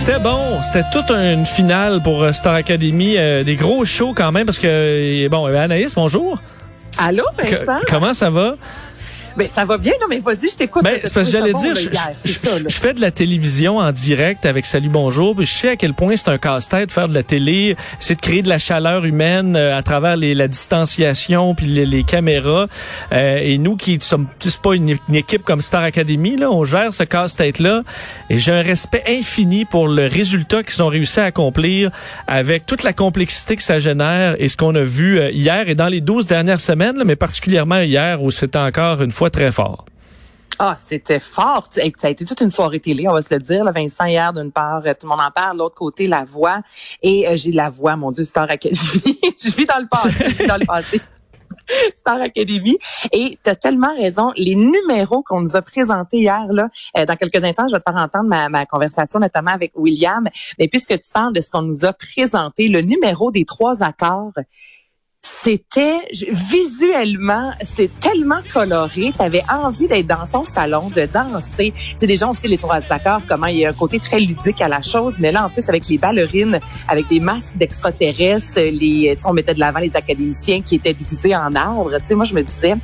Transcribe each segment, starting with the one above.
C'était bon. C'était toute une finale pour euh, Star Academy. euh, des gros shows quand même parce que, euh, bon, euh, Anaïs, bonjour. Allô, Que- Vincent? comment ça va? Ben, ça va bien, non, mais vas-y, je t'écoute. Ben, c'est parce que j'allais dire, bon, je, hier, ça, je- fais de la télévision en direct avec Salut Bonjour, puis je sais à quel point c'est un casse-tête de faire de la télé, c'est de créer de la chaleur humaine euh, à travers les, la distanciation puis les, les caméras. Euh, et nous qui sommes c'est pas une, une équipe comme Star Academy, là, on gère ce casse-tête-là. Et j'ai un respect infini pour le résultat qu'ils ont réussi à accomplir avec toute la complexité que ça génère et ce qu'on a vu euh, hier et dans les 12 dernières semaines, là, mais particulièrement hier où c'était encore une fois très fort. Ah, c'était fort. Ça a été toute une soirée télé, on va se le dire. Là, Vincent, hier, d'une part, euh, tout le monde en parle. L'autre côté, la voix. Et euh, j'ai la voix, mon Dieu, Star Academy. je vis dans le passé, dans le passé. Star Academy. Et tu as tellement raison. Les numéros qu'on nous a présentés hier, là, euh, dans quelques instants, je vais te faire entendre ma conversation, notamment avec William. Mais puisque tu parles de ce qu'on nous a présenté, le numéro des trois accords, c'était visuellement, c'est tellement coloré, tu avais envie d'être dans ton salon, de danser. Tu sais déjà on sait les trois accords comment il y a un côté très ludique à la chose, mais là en plus avec les ballerines, avec des masques d'extraterrestres, les tu sais, on mettait de l'avant les académiciens qui étaient déguisés en arbre. Tu sais moi je me disais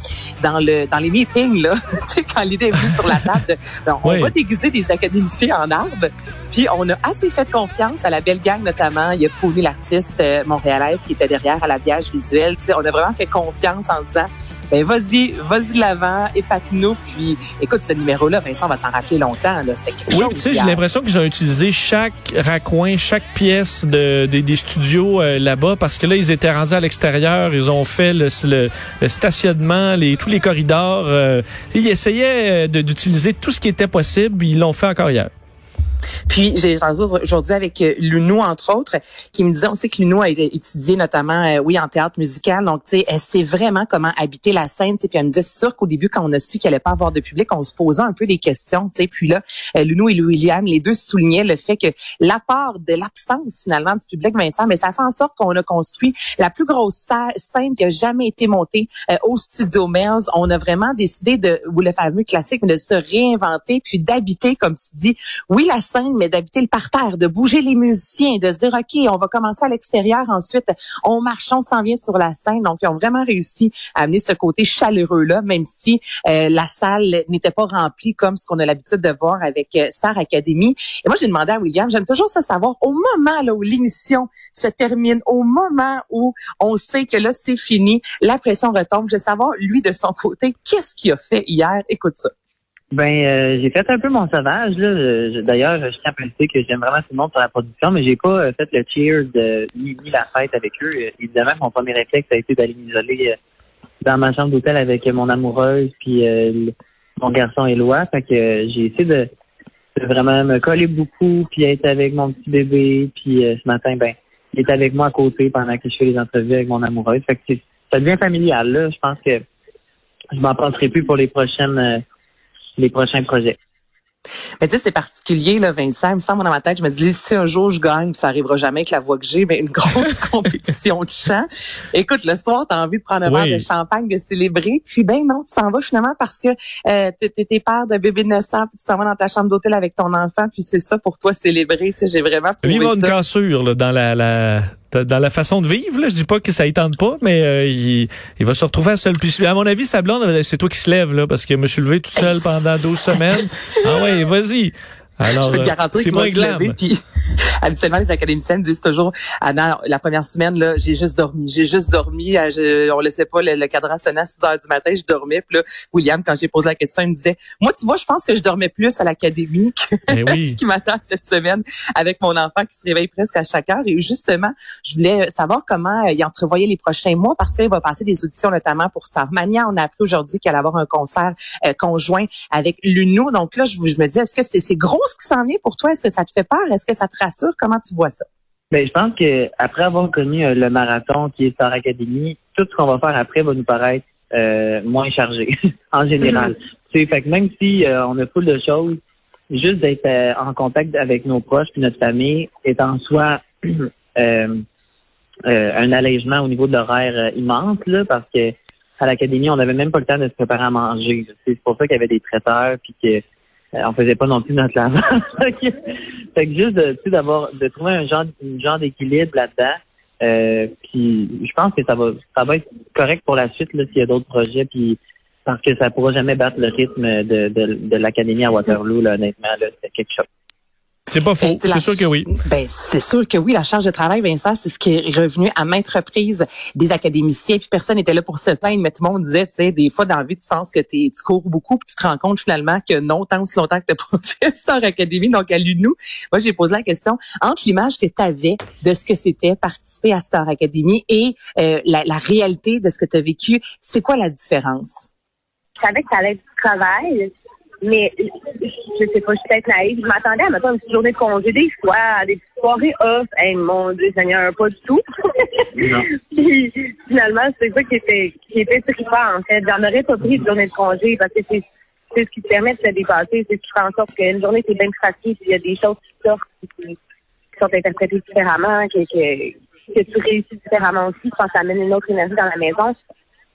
dans le dans les meetings là, tu sais quand l'idée est venue sur la table, de, ben, on Oui. va déguiser des académiciens en arbre. Puis on a assez fait confiance à la belle gang notamment. Il y a Pony l'artiste euh, montréalaise qui était derrière à l'habillage visuel. On a vraiment fait confiance en disant ben vas-y, vas-y de l'avant, épate-nous. Puis écoute ce numéro-là, Vincent va s'en rappeler longtemps. Là, Oui, tu sais, j'ai l'impression qu'ils ont utilisé chaque raccoin, chaque pièce de, des- des studios euh, là-bas parce que là, ils étaient rendus à l'extérieur, ils ont fait le, le- le stationnement, les, tous les corridors. euh, ils essayaient euh, d'utiliser tout ce qui était possible, ils l'ont fait encore hier. Puis j'ai entendu aujourd'hui avec euh, Lunou entre autres qui me disait on sait que Lunou a étudié notamment euh, oui en théâtre musical. Donc tu sais elle sait vraiment comment habiter la scène tu puis elle me disait c'est sûr qu'au début quand on a su qu'il allait pas avoir de public on se posait un peu des questions tu sais. Puis là euh, Lunou et William les deux soulignaient le fait que l'apport de l'absence finalement du public Vincent mais ça fait en sorte qu'on a construit la plus grosse scène qui a jamais été montée euh, au studio Mills on a vraiment décidé de ou le fameux classique mais de se réinventer puis d'habiter comme tu dis oui, la scène, mais d'habiter le parterre, de bouger les musiciens, de se dire, OK, on va commencer à l'extérieur, ensuite, on marche, on s'en vient sur la scène. Donc, ils ont vraiment réussi à amener ce côté chaleureux-là, même si euh, la salle n'était pas remplie comme ce qu'on a l'habitude de voir avec euh, Star Academy. Et moi, j'ai demandé à William, j'aime toujours ça savoir, au moment là, où l'émission se termine, au moment où on sait que là, c'est fini, la pression retombe, je veux savoir, lui, de son côté, qu'est-ce qu'il a fait hier? Écoute ça. Ben, euh, j'ai fait un peu mon sauvage. Là. D'ailleurs, je tiens à préciser que j'aime vraiment tout le monde sur la production, mais j'ai pas euh, fait le cheer de ni, ni la fête avec eux. Euh, évidemment, mon premier réflexe a été d'aller m'isoler euh, dans ma chambre d'hôtel avec mon amoureuse puis mon garçon Éloi. Fait que j'ai essayé de, de vraiment me coller beaucoup puis être avec mon petit bébé. Puis ce matin, ben, il est avec moi à côté pendant que je fais les entrevues avec mon amoureuse. Fait que c'est- ça devient familial. Là, je pense que je m'en passerai plus pour les prochaines les prochains projets. Mais tu sais, c'est particulier, là, Vincent. Il me semble dans ma tête, je me dis, si un jour je gagne, puis ça arrivera jamais avec la voix que j'ai, mais une grosse compétition de chant. Écoute, le soir, t'as envie de prendre un Oui. verre de champagne, de célébrer. Puis ben non, tu t'en vas finalement parce que euh, t'es père de bébé naissant, puis tu t'en vas dans ta chambre d'hôtel avec ton enfant, puis c'est ça pour toi célébrer. Tu sais, j'ai vraiment Lui, il va trouvé avoir une cassure là, dans la, la dans la façon de vivre. Là. Je dis pas que ça y tente pas, mais euh, il, il va se retrouver à seul. Puis, à mon avis, sa blonde, c'est toi qui se lève, là, parce que je me suis levé tout seul pendant 12 semaines. Ah ouais, vas-y. Alors, je peux te euh, garantir c'est qu'il va se lever. Puis, habituellement, les académiciens me disent toujours, Anna, la première semaine, là, j'ai juste dormi. J'ai juste dormi. euh, Je, on laissait pas le, le cadran sonner à 6 heures du matin. Je dormais. Puis là, William, quand j'ai posé la question, il me disait, moi, tu vois, je pense que je dormais plus à l'académie que Eh oui. ce qui m'attend cette semaine avec mon enfant qui se réveille presque à chaque heure. Et justement, je voulais savoir comment il entrevoyait les prochains mois parce qu'il va passer des auditions notamment pour Starmania. On a appris aujourd'hui qu'il allait avoir un concert euh, conjoint avec l'UNO. Donc là, je, je me dis, est-ce que c'est c'est gros ce qui s'en vient pour toi? Est-ce que ça te fait peur? Est-ce que ça te rassure? Comment tu vois ça? Ben, je pense que après avoir connu euh, le marathon qui est Star Academy, tout ce qu'on va faire après va nous paraître euh, moins chargé en général. Tu sais, fait que même si euh, on a full de choses, juste d'être en contact avec nos proches puis notre famille est en soi un allègement au niveau de l'horaire immense là, parce que à l'académie on n'avait même pas le temps de se préparer à manger. C'est pour ça qu'il y avait des traiteurs puis que on faisait pas non plus notre lavage. fait que juste de, d'avoir de trouver un genre, un genre d'équilibre là-dedans. Euh, puis je pense que ça va ça va être correct pour la suite là s'il y a d'autres projets puis parce que ça pourra jamais battre le rythme de, de, de l'académie à Waterloo là, honnêtement là c'est quelque chose. C'est pas faux. C'est sûr que oui. Ben, c'est sûr que oui. La charge de travail, Vincent, c'est ce qui est revenu à maintes reprises des académiciens. Puis personne n'était là pour se plaindre, mais tout le monde disait, tu sais, des fois dans la vie, tu penses que tu cours beaucoup, puis tu te rends compte finalement que non, tant aussi longtemps que tu pas fait Star Academy. Donc, à nous moi, j'ai posé la question entre l'image que tu avais de ce que c'était participer à Star Academy et euh, la, la réalité de ce que tu as vécu, c'est quoi la différence? Je savais que ça allait être du travail, mais je sais pas, je suis peut-être naïve. Je m'attendais à mettre une petite journée de congé des fois, à des petites soirées off. Hey, mon Dieu Seigneur, pas du tout. Puis, finalement, c'est ça qui était qui était trippant en fait. J'en aurais pas pris de journée de congé parce que c'est c'est ce qui te permet de se dépasser, c'est ce qui fait en sorte qu'une journée c'est bien puis il y a des choses qui sortent qui, sont interprétées différemment, que, que, que tu réussis différemment aussi quand ça amène une autre énergie dans la maison.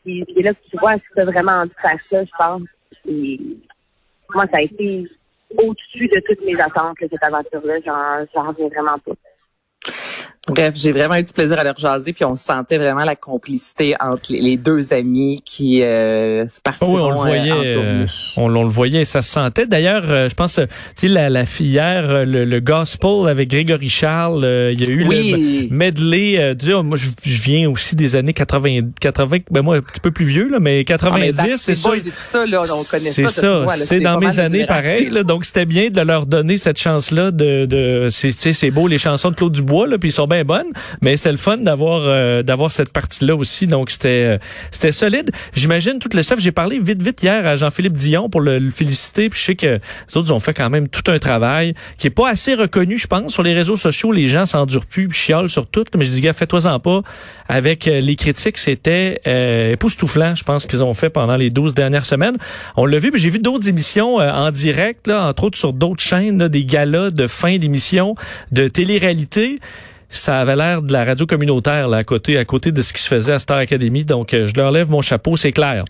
Et, et là, tu vois si tu as vraiment envie de faire ça, je pense. Et, moi, ça a été au-dessus de toutes mes attentes, cette aventure-là. J'en reviens vraiment pas. Bref, j'ai vraiment eu du plaisir à leur jaser, puis on sentait vraiment la complicité entre les, deux amis qui euh, se partiront oui, on le euh, voyait, euh, on, le voyait, ça se sentait. D'ailleurs, euh, je pense, tu sais, la, la fille hier, le, gospel avec Grégory Charles, il y a eu le medley. tu sais, moi, je, viens aussi des années 80, 80, ben moi un petit peu plus vieux là, mais 90, ah, c'est ça. Et tout ça là, on connaît ça. C'est ça. C'est dans mes années pareil. Là, donc c'était bien de leur donner cette chance là de, de c'est, c'est beau les chansons de Claude Dubois là, puis ils sont bien bonne, mais c'est le fun d'avoir euh, d'avoir cette partie-là aussi. Donc c'était euh, c'était solide. J'imagine tout le stuff. J'ai parlé vite vite hier à Jean-Philippe Dion pour le, féliciter. Puis je sais que les autres ont fait quand même tout un travail qui est pas assez reconnu, je pense, sur les réseaux sociaux. Les gens s'endurent plus, puis chiolent sur tout. Mais je dis gars, fais-toi-en pas. Avec euh, les critiques, c'était époustouflant. Je pense qu'ils ont fait pendant les 12 dernières semaines. On l'a vu. Puis j'ai vu d'autres émissions en direct, là, entre autres sur d'autres chaînes, des galas de fin d'émission de télé-réalité ça avait l'air de la radio communautaire là, à côté à côté de ce qui se faisait à Star Academy. Donc, euh, je leur lève mon chapeau, c'est clair.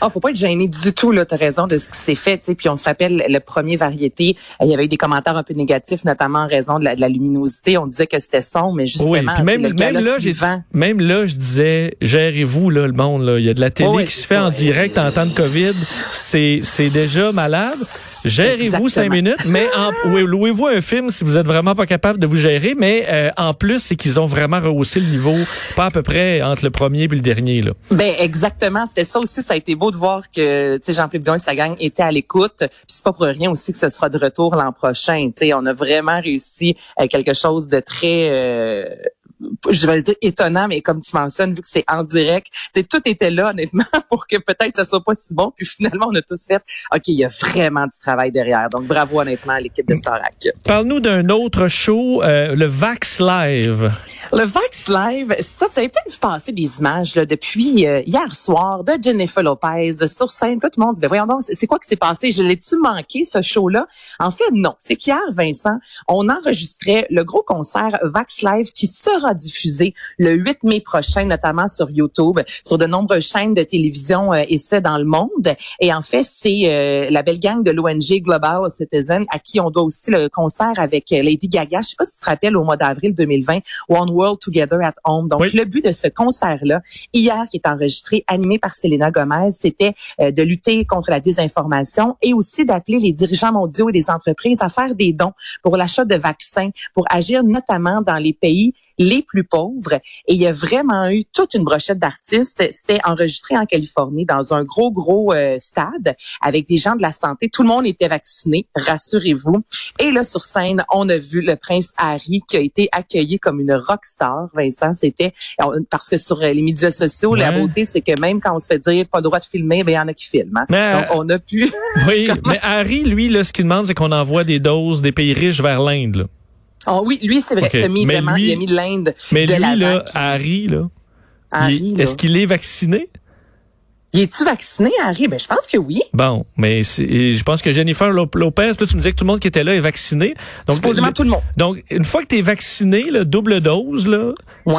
Ah, faut pas être gêné du tout là. T'as raison de ce qui s'est fait. sais Puis on se rappelle le premier variété, euh, il y avait eu des commentaires un peu négatifs, notamment en raison de la, de la luminosité. On disait que c'était sombre, mais justement, oui, puis même, même là, j'ai même là, je disais, gérez-vous là le monde là. Il y a de la télé qui se fait en direct en temps de Covid. C'est c'est déjà malade. Gérez-vous cinq minutes, mais en, louez-vous un film si vous êtes vraiment pas capable de vous gérer, mais euh, en plus, c'est qu'ils ont vraiment rehaussé le niveau, pas à peu près entre le premier et le dernier. Là. Ben exactement, c'était ça aussi. Ça a été beau de voir que Jean-Philippe Dion et sa gang étaient à l'écoute. Puis c'est pas pour rien aussi que ce sera de retour l'an prochain. sais, on a vraiment réussi euh, quelque chose de très euh, je vais dire étonnant, mais comme tu mentionnes, vu que c'est en direct, tout était là, honnêtement, pour que peut-être ça soit pas si bon. Puis finalement, on a tous fait, OK, il y a vraiment du travail derrière. Donc, bravo, honnêtement, à l'équipe de Starac. Parle-nous d'un autre show, euh, le Vax Live. Le Vax Live, ça, vous avez peut-être vu passer des images là, depuis euh, hier soir de Jennifer Lopez sur scène. tout le monde dit, ben voyons donc, c'est quoi qui s'est passé? Je l'ai-tu manqué, ce show-là? En fait, non. C'est qu'hier, Vincent, on enregistrait le gros concert Vax Live qui sera diffusé le 8 mai prochain, notamment sur YouTube, sur de nombreuses chaînes de télévision euh, et ce dans le monde. Et en fait, c'est euh, la belle gang de l'ONG Global Citizen à qui on doit aussi le concert avec euh, Lady Gaga. Je sais pas si tu te rappelles au mois d'avril 2020, One World Together at Home. Donc le but de ce concert-là, hier qui est enregistré, animé par Selena Gomez, c'était de lutter contre la désinformation et aussi d'appeler les dirigeants mondiaux et des entreprises à faire des dons pour l'achat de vaccins, pour agir notamment dans les pays les plus pauvres. Et il y a vraiment eu toute une brochette d'artistes. C'était enregistré en Californie dans un gros, gros euh, stade avec des gens de la santé. Tout le monde était vacciné, rassurez-vous. Et là, sur scène, on a vu le prince Harry qui a été accueilli comme une rock star. Vincent, c'était parce que sur les médias sociaux, la beauté, c'est que même quand on se fait dire pas le droit de filmer, ben il y en a qui filment. Hein. Donc, on a pu. oui, mais Harry, lui, là, ce qu'il demande, c'est qu'on envoie des doses des pays riches vers l'Inde. Oh oui, lui, c'est vrai. Il a mis vraiment, il a mis l'Inde. Mais de lui, là, Harry, là. est-ce qu'il est vacciné? Y es-tu vacciné, Harry? Ben, je pense que oui. Bon, mais je pense que Jennifer Lopez, là, tu me disais que tout le monde qui était là est vacciné. Donc, Supposément tout le monde. Donc, une fois que tu es vacciné, le double dose, là,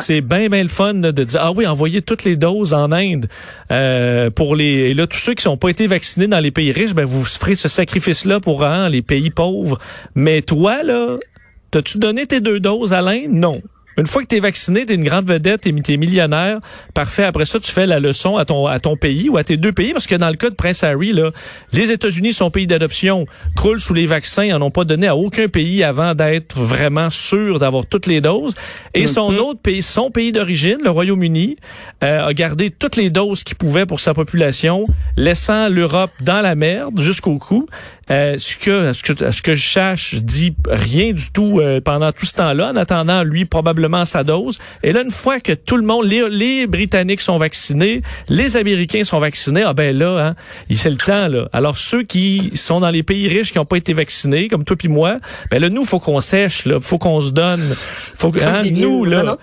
c'est bien, bien le fun de dire, ah oui, envoyez toutes les doses en Inde. Euh, pour les, et là, tous ceux qui n'ont pas été vaccinés dans les pays riches, ben, vous ferez ce sacrifice-là pour hein, les pays pauvres. Mais toi, là, t'as-tu donné tes deux doses à l'Inde? Non. Une fois que tu es vacciné, tu es une grande vedette, tu es, millionnaire, parfait. Après ça, tu fais la leçon à ton, à ton pays ou à tes deux pays, parce que dans le cas de Prince Harry, là, les États-Unis, sont pays d'adoption, croulent sous les vaccins, n'en ont pas donné à aucun pays avant d'être vraiment sûr d'avoir toutes les doses. Et son autre pays, son pays d'origine, le Royaume-Uni, euh, a gardé toutes les doses qu'il pouvait pour sa population, laissant l'Europe dans la merde jusqu'au cou. Euh, ce que ce que ce que je cherche dit rien du tout euh, pendant tout ce temps-là. En attendant lui probablement sa dose. Et là une fois que tout le monde les, les britanniques sont vaccinés les américains sont vaccinés ah ben là hein, c'est le temps là. Alors ceux qui sont dans les pays riches qui n'ont pas été vaccinés comme toi puis moi ben là nous faut qu'on sèche là. Faut qu'on se donne. Faut que hein, nous là.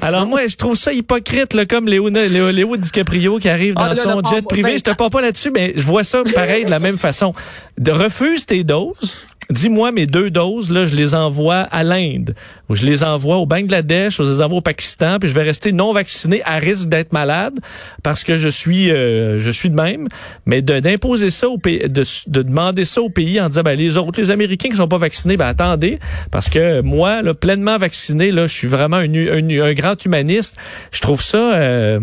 Alors moi je trouve ça hypocrite là comme Léo Léo, DiCaprio qui arrive ah, dans son jet privé. je te parle pas là-dessus mais je vois ça pareil de la même façon. De refuse tes doses, dis-moi mes deux doses, là, je les envoie à l'Inde, ou je les envoie au Bangladesh, ou je les envoie au Pakistan, puis je vais rester non vacciné à risque d'être malade parce que je suis, euh, je suis de même. Mais d'imposer ça au pays, de, demander ça au pays en disant, ben, les autres, les Américains qui sont pas vaccinés, ben, attendez, parce que moi, là, pleinement vacciné, là, je suis vraiment un, grand humaniste. Je trouve ça, euh,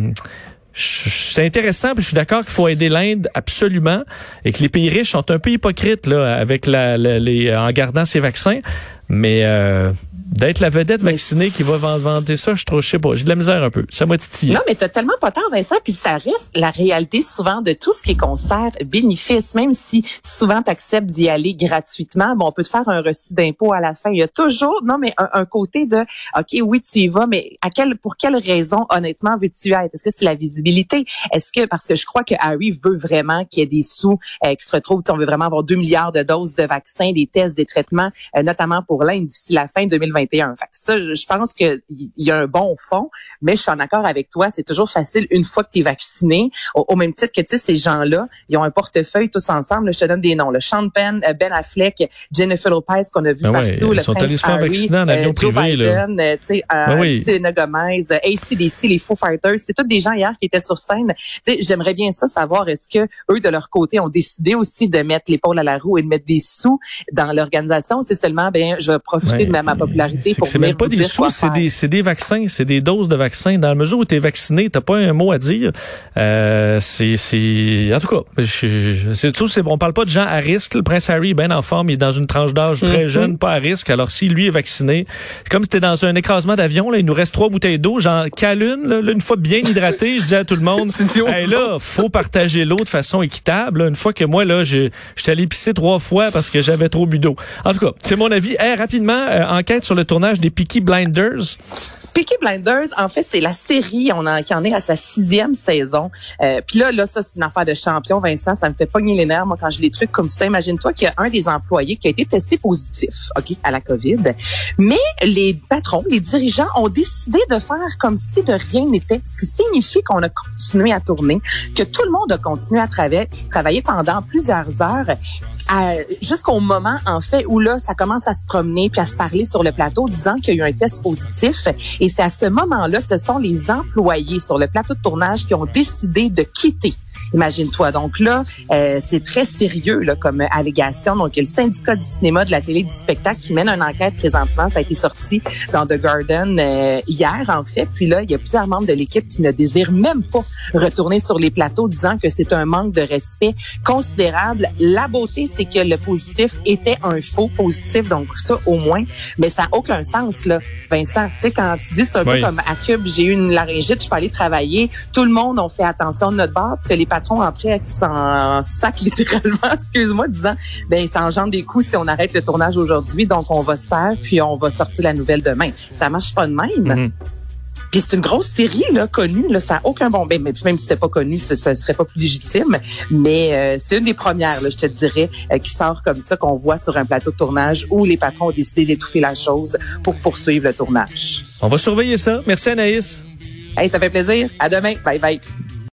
c'est intéressant, puis je suis d'accord qu'il faut aider l'Inde absolument et que les pays riches sont un peu hypocrites là avec la, les, en gardant ces vaccins, mais euh, d'être la vedette vaccinée qui va vendre ça, je trouve, je sais pas, j'ai de la misère un peu. Ça m'a titillé. Non, mais t'as tellement pas tort, Vincent, puis ça reste la réalité souvent de tout ce qui est concert bénéfice, même si souvent tu acceptes d'y aller gratuitement, bon, on peut te faire un reçu d'impôt à la fin. Il y a toujours, non, mais un, côté de, OK, oui, tu y vas, mais à quel, pour quelle raison, honnêtement, veux-tu être? Est-ce que c'est la visibilité? Est-ce que, parce que je crois que Harry veut vraiment qu'il y ait des sous euh, qui se retrouvent, on veut vraiment avoir 2 milliards de doses de vaccins, des tests, des traitements, euh, notamment pour l'Inde d'ici la fin 2021 ça, je pense qu'il y a un bon fond, mais je suis en accord avec toi. C'est toujours facile une fois que tu es vacciné, au, même titre que tu sais ces gens-là, ils ont un portefeuille tous ensemble. je te donne des noms. Le Sean Penn, euh, Ben Affleck, Jennifer Lopez qu'on a vu ah partout. ils sont allés se faire vacciner en avion euh, privé. Biden, euh, tu sais, ah oui. Gomez, ACDC, les Foo Fighters, c'est tous des gens hier qui étaient sur scène. J'aimerais bien ça savoir est-ce que eux de leur côté ont décidé aussi de mettre l'épaule à la roue et de mettre des sous dans l'organisation. C'est seulement ben je vais profiter de ma popularité c'est même pas des sous, c'est des, c'est des vaccins, c'est des doses de vaccins. Dans la mesure où tu es vacciné, t'as pas un mot à dire. Euh, c'est, c'est, en tout cas, c'est tout. C'est, on parle pas de gens à risque. Le prince Harry est bien en forme, il est dans une tranche d'âge très mm-hmm. jeune, pas à risque. Alors si lui est vacciné, c'est comme si t'es dans un écrasement d'avion. Là, il nous reste trois bouteilles d'eau. J'en cale une, là, une fois bien hydratée. Je dis à tout le monde, hey, là, faut partager l'eau de façon équitable. Une fois que moi là, j'étais allé pisser trois fois parce que j'avais trop bu d'eau. En tout cas, c'est mon avis. Hey, rapidement, euh, enquête sur le tournage des Peaky Blinders. Peaky Blinders, en fait, c'est la série on en, qui en est à sa sixième saison. Euh, Puis là, là, ça, c'est une affaire de champion, Vincent. Ça me fait pogner les nerfs, moi, quand je les trucs comme ça. Imagine-toi qu'il y a un des employés qui a été testé positif, OK, à la COVID. Mais les patrons, les dirigeants ont décidé de faire comme si de rien n'était, ce qui signifie qu'on a continué à tourner, que tout le monde a continué à travailler pendant plusieurs heures jusqu'au moment, en fait, où là, ça commence à se promener puis à se parler sur le plateau, disant qu'il y a eu un test positif. Et c'est à ce moment-là, ce sont les employés sur le plateau de tournage qui ont décidé de quitter Imagine-toi. Donc là, euh, c'est très sérieux là, comme allégation. Donc, il y a le syndicat du cinéma, de la télé, du spectacle qui mène une enquête présentement. Ça a été sorti dans The Garden euh, hier, en fait. Puis là, il y a plusieurs membres de l'équipe qui ne désirent même pas retourner sur les plateaux, disant que c'est un manque de respect considérable. La beauté, c'est que le positif était un faux positif. Donc ça, au moins. Mais ça n'a aucun sens, là, Vincent. Tu sais, quand tu dis c'est un peu comme à Cube, j'ai eu une laryngite, je peux aller travailler. Tout le monde a fait attention de notre bord. les patron après qui s'en sac littéralement, excuse-moi, disant ben ça engendre des coûts si on arrête le tournage aujourd'hui, donc on va se faire puis on va sortir la nouvelle demain. Ça marche pas de même. Mm-hmm. Puis c'est une grosse série là connue, là, ça a aucun bon. Ben, même si c'était pas connu, ça, ça serait pas plus légitime. Mais euh, c'est une des premières, là, je te dirais, euh, qui sort comme ça qu'on voit sur un plateau de tournage où les patrons ont décidé d'étouffer la chose pour poursuivre le tournage. On va surveiller ça. Merci Anaïs. Hey, ça fait plaisir. À demain. Bye bye.